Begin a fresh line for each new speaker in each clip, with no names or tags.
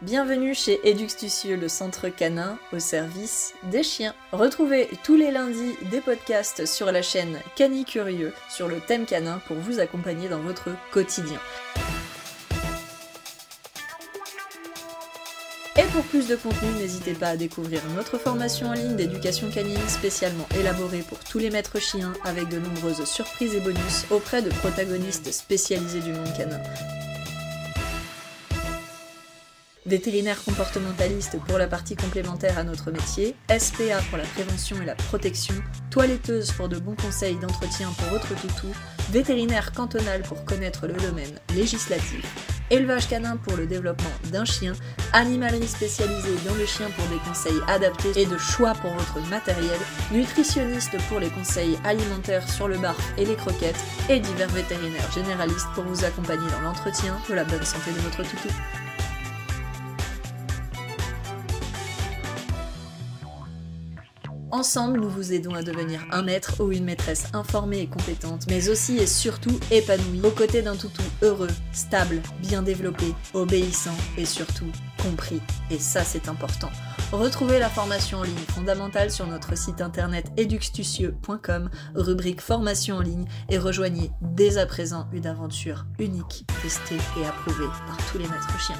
Bienvenue chez Eduxtucieux, le centre canin au service des chiens. Retrouvez tous les lundis des podcasts sur la chaîne Cani Curieux sur le thème canin pour vous accompagner dans votre quotidien. Et pour plus de contenu, n'hésitez pas à découvrir notre formation en ligne d'éducation canine spécialement élaborée pour tous les maîtres chiens avec de nombreuses surprises et bonus auprès de protagonistes spécialisés du monde canin. Vétérinaire comportementaliste pour la partie complémentaire à notre métier, SPA pour la prévention et la protection, toiletteuse pour de bons conseils d'entretien pour votre toutou, vétérinaire cantonal pour connaître le domaine législatif, élevage canin pour le développement d'un chien, animalerie spécialisée dans le chien pour des conseils adaptés et de choix pour votre matériel, nutritionniste pour les conseils alimentaires sur le bar et les croquettes, et divers vétérinaires généralistes pour vous accompagner dans l'entretien de la bonne santé de votre toutou. Ensemble, nous vous aidons à devenir un maître ou une maîtresse informée et compétente, mais aussi et surtout épanouie, aux côtés d'un toutou heureux, stable, bien développé, obéissant et surtout compris. Et ça, c'est important. Retrouvez la formation en ligne fondamentale sur notre site internet eduxtucieux.com, rubrique formation en ligne, et rejoignez dès à présent une aventure unique, testée et approuvée par tous les maîtres chiens.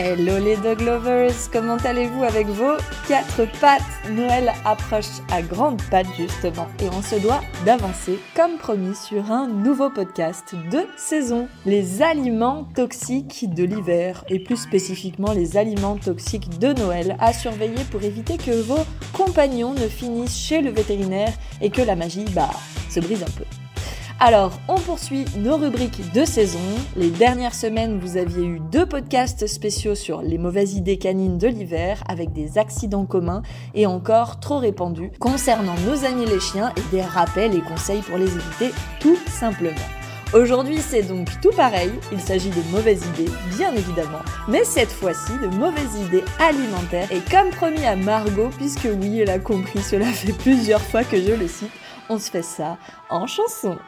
Hello les dog lovers, comment allez-vous avec vos quatre pattes Noël approche à grandes pattes justement et on se doit d'avancer comme promis sur un nouveau podcast de saison. Les aliments toxiques de l'hiver et plus spécifiquement les aliments toxiques de Noël à surveiller pour éviter que vos compagnons ne finissent chez le vétérinaire et que la magie bah se brise un peu. Alors, on poursuit nos rubriques de saison. Les dernières semaines, vous aviez eu deux podcasts spéciaux sur les mauvaises idées canines de l'hiver avec des accidents communs et encore trop répandus concernant nos amis les chiens et des rappels et conseils pour les éviter tout simplement. Aujourd'hui, c'est donc tout pareil, il s'agit de mauvaises idées, bien évidemment, mais cette fois-ci de mauvaises idées alimentaires. Et comme promis à Margot, puisque oui, elle a compris, cela fait plusieurs fois que je le cite, on se fait ça en chanson.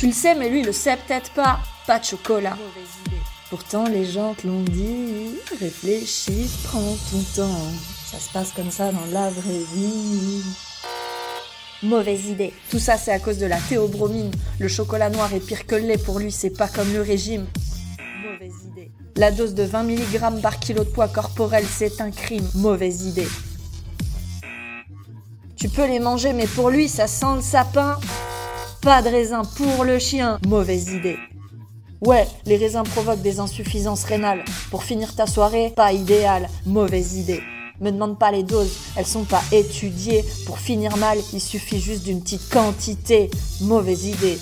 Tu le sais, mais lui, il le sait peut-être pas. Pas de chocolat. Pourtant, les gens te l'ont dit. Réfléchis, prends ton temps. Ça se passe comme ça dans la vraie vie. Mauvaise idée. Tout ça, c'est à cause de la théobromine. Le chocolat noir est pire que le lait pour lui, c'est pas comme le régime. Mauvaise idée. La dose de 20 mg par kilo de poids corporel, c'est un crime. Mauvaise idée. Tu peux les manger, mais pour lui, ça sent le sapin. Pas de raisin pour le chien. Mauvaise idée. Ouais, les raisins provoquent des insuffisances rénales. Pour finir ta soirée, pas idéal. Mauvaise idée. Me demande pas les doses, elles sont pas étudiées. Pour finir mal, il suffit juste d'une petite quantité. Mauvaise idée.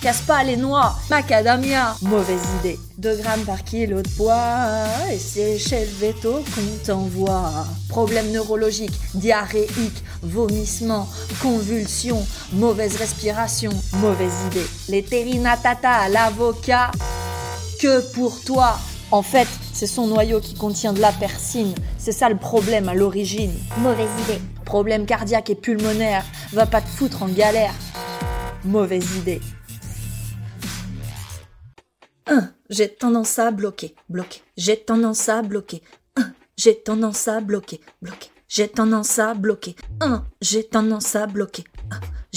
Casse pas les noix, macadamia, mauvaise idée. 2 grammes par kilo de poids, et c'est chez le veto qu'on t'envoie. Problème neurologique, diarrhéique, vomissement, convulsion, mauvaise respiration, mauvaise idée. Les terinatata, l'avocat, que pour toi. En fait, c'est son noyau qui contient de la persine. C'est ça le problème à l'origine.
Mauvaise idée.
Problème cardiaque et pulmonaire. Va pas te foutre en galère. Mauvaise idée. 1. J'ai tendance à bloquer, bloquer. J'ai tendance à bloquer. 1. J'ai tendance à bloquer, bloquer. J'ai tendance à bloquer. 1. J'ai tendance à bloquer.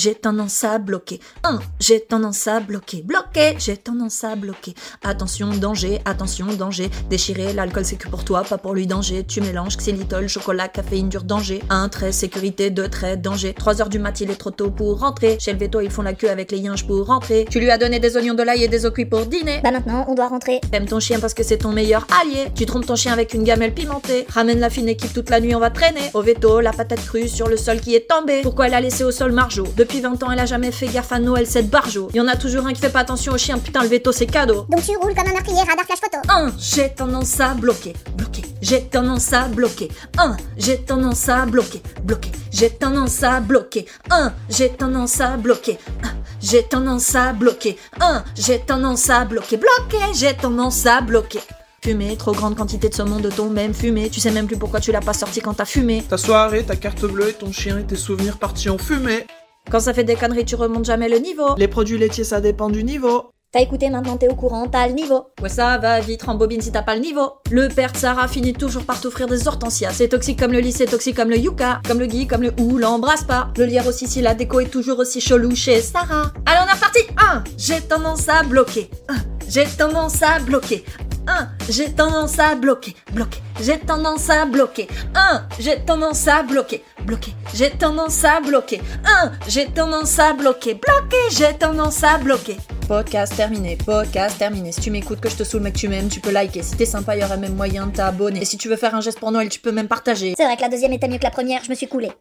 1 j'ai tendance à bloquer. 1. J'ai tendance à bloquer. Bloquer, j'ai tendance à bloquer. Attention, danger, attention, danger. Déchirer, l'alcool c'est que pour toi, pas pour lui, danger. Tu mélanges xylitol, chocolat, caféine, dur, danger. 1 trait, sécurité, 2 traits, danger. 3 heures du mat, il est trop tôt pour rentrer. Chez le veto, ils font la queue avec les yinches pour rentrer. Tu lui as donné des oignons de l'ail et des ocuits pour dîner.
Bah maintenant, on doit rentrer.
T'aimes ton chien parce que c'est ton meilleur allié. Tu trompes ton chien avec une gamelle pimentée. Ramène la fine équipe toute la nuit, on va traîner. Au veto, la patate crue sur le sol qui est tombé. Pourquoi elle a laissé au sol Marjo? Depuis 20 ans, elle a jamais fait gaffe à Noël cette barjo. Il y en a toujours un qui fait pas attention au chien, putain le veto c'est cadeau.
Donc tu roules comme un meurtrier, radar flash photo.
1. J'ai tendance à bloquer, bloquer. J'ai tendance à bloquer. 1. J'ai tendance à bloquer, bloquer. J'ai tendance à bloquer. 1. J'ai tendance à bloquer. 1. J'ai tendance à bloquer. 1. J'ai tendance à bloquer, bloquer. J'ai tendance à bloquer. Fumé, trop grande quantité de saumon de ton même fumé. Tu sais même plus pourquoi tu l'as pas sorti quand t'as fumé.
Ta soirée, ta carte bleue et ton chien et tes souvenirs partis en fumée.
Quand ça fait des conneries, tu remontes jamais le niveau.
Les produits laitiers, ça dépend du niveau.
T'as écouté, maintenant t'es au courant, t'as le niveau.
Ouais, ça va vite, rembobine si t'as pas le niveau. Le père de Sarah finit toujours par t'offrir des hortensias. C'est toxique comme le lit, c'est toxique comme le yucca. Comme le gui, comme le ou, l'embrasse pas. Le lire aussi si la déco est toujours aussi chelou chez Sarah. Allez, on est reparti 1. J'ai tendance à bloquer. 1. J'ai tendance à bloquer. 1. J'ai tendance à bloquer. Bloquer. J'ai tendance à bloquer. 1. J'ai tendance à bloquer. Bloquer. J'ai tendance à bloquer. 1. J'ai tendance à bloquer. Bloquer. J'ai tendance à bloquer. Podcast terminé, podcast terminé. Si tu m'écoutes, que je te saoule, mais que tu m'aimes, tu peux liker. Si t'es sympa, il y aurait même moyen de t'abonner. Et si tu veux faire un geste pour Noël, tu peux même partager.
C'est vrai que la deuxième était mieux que la première, je me suis coulée.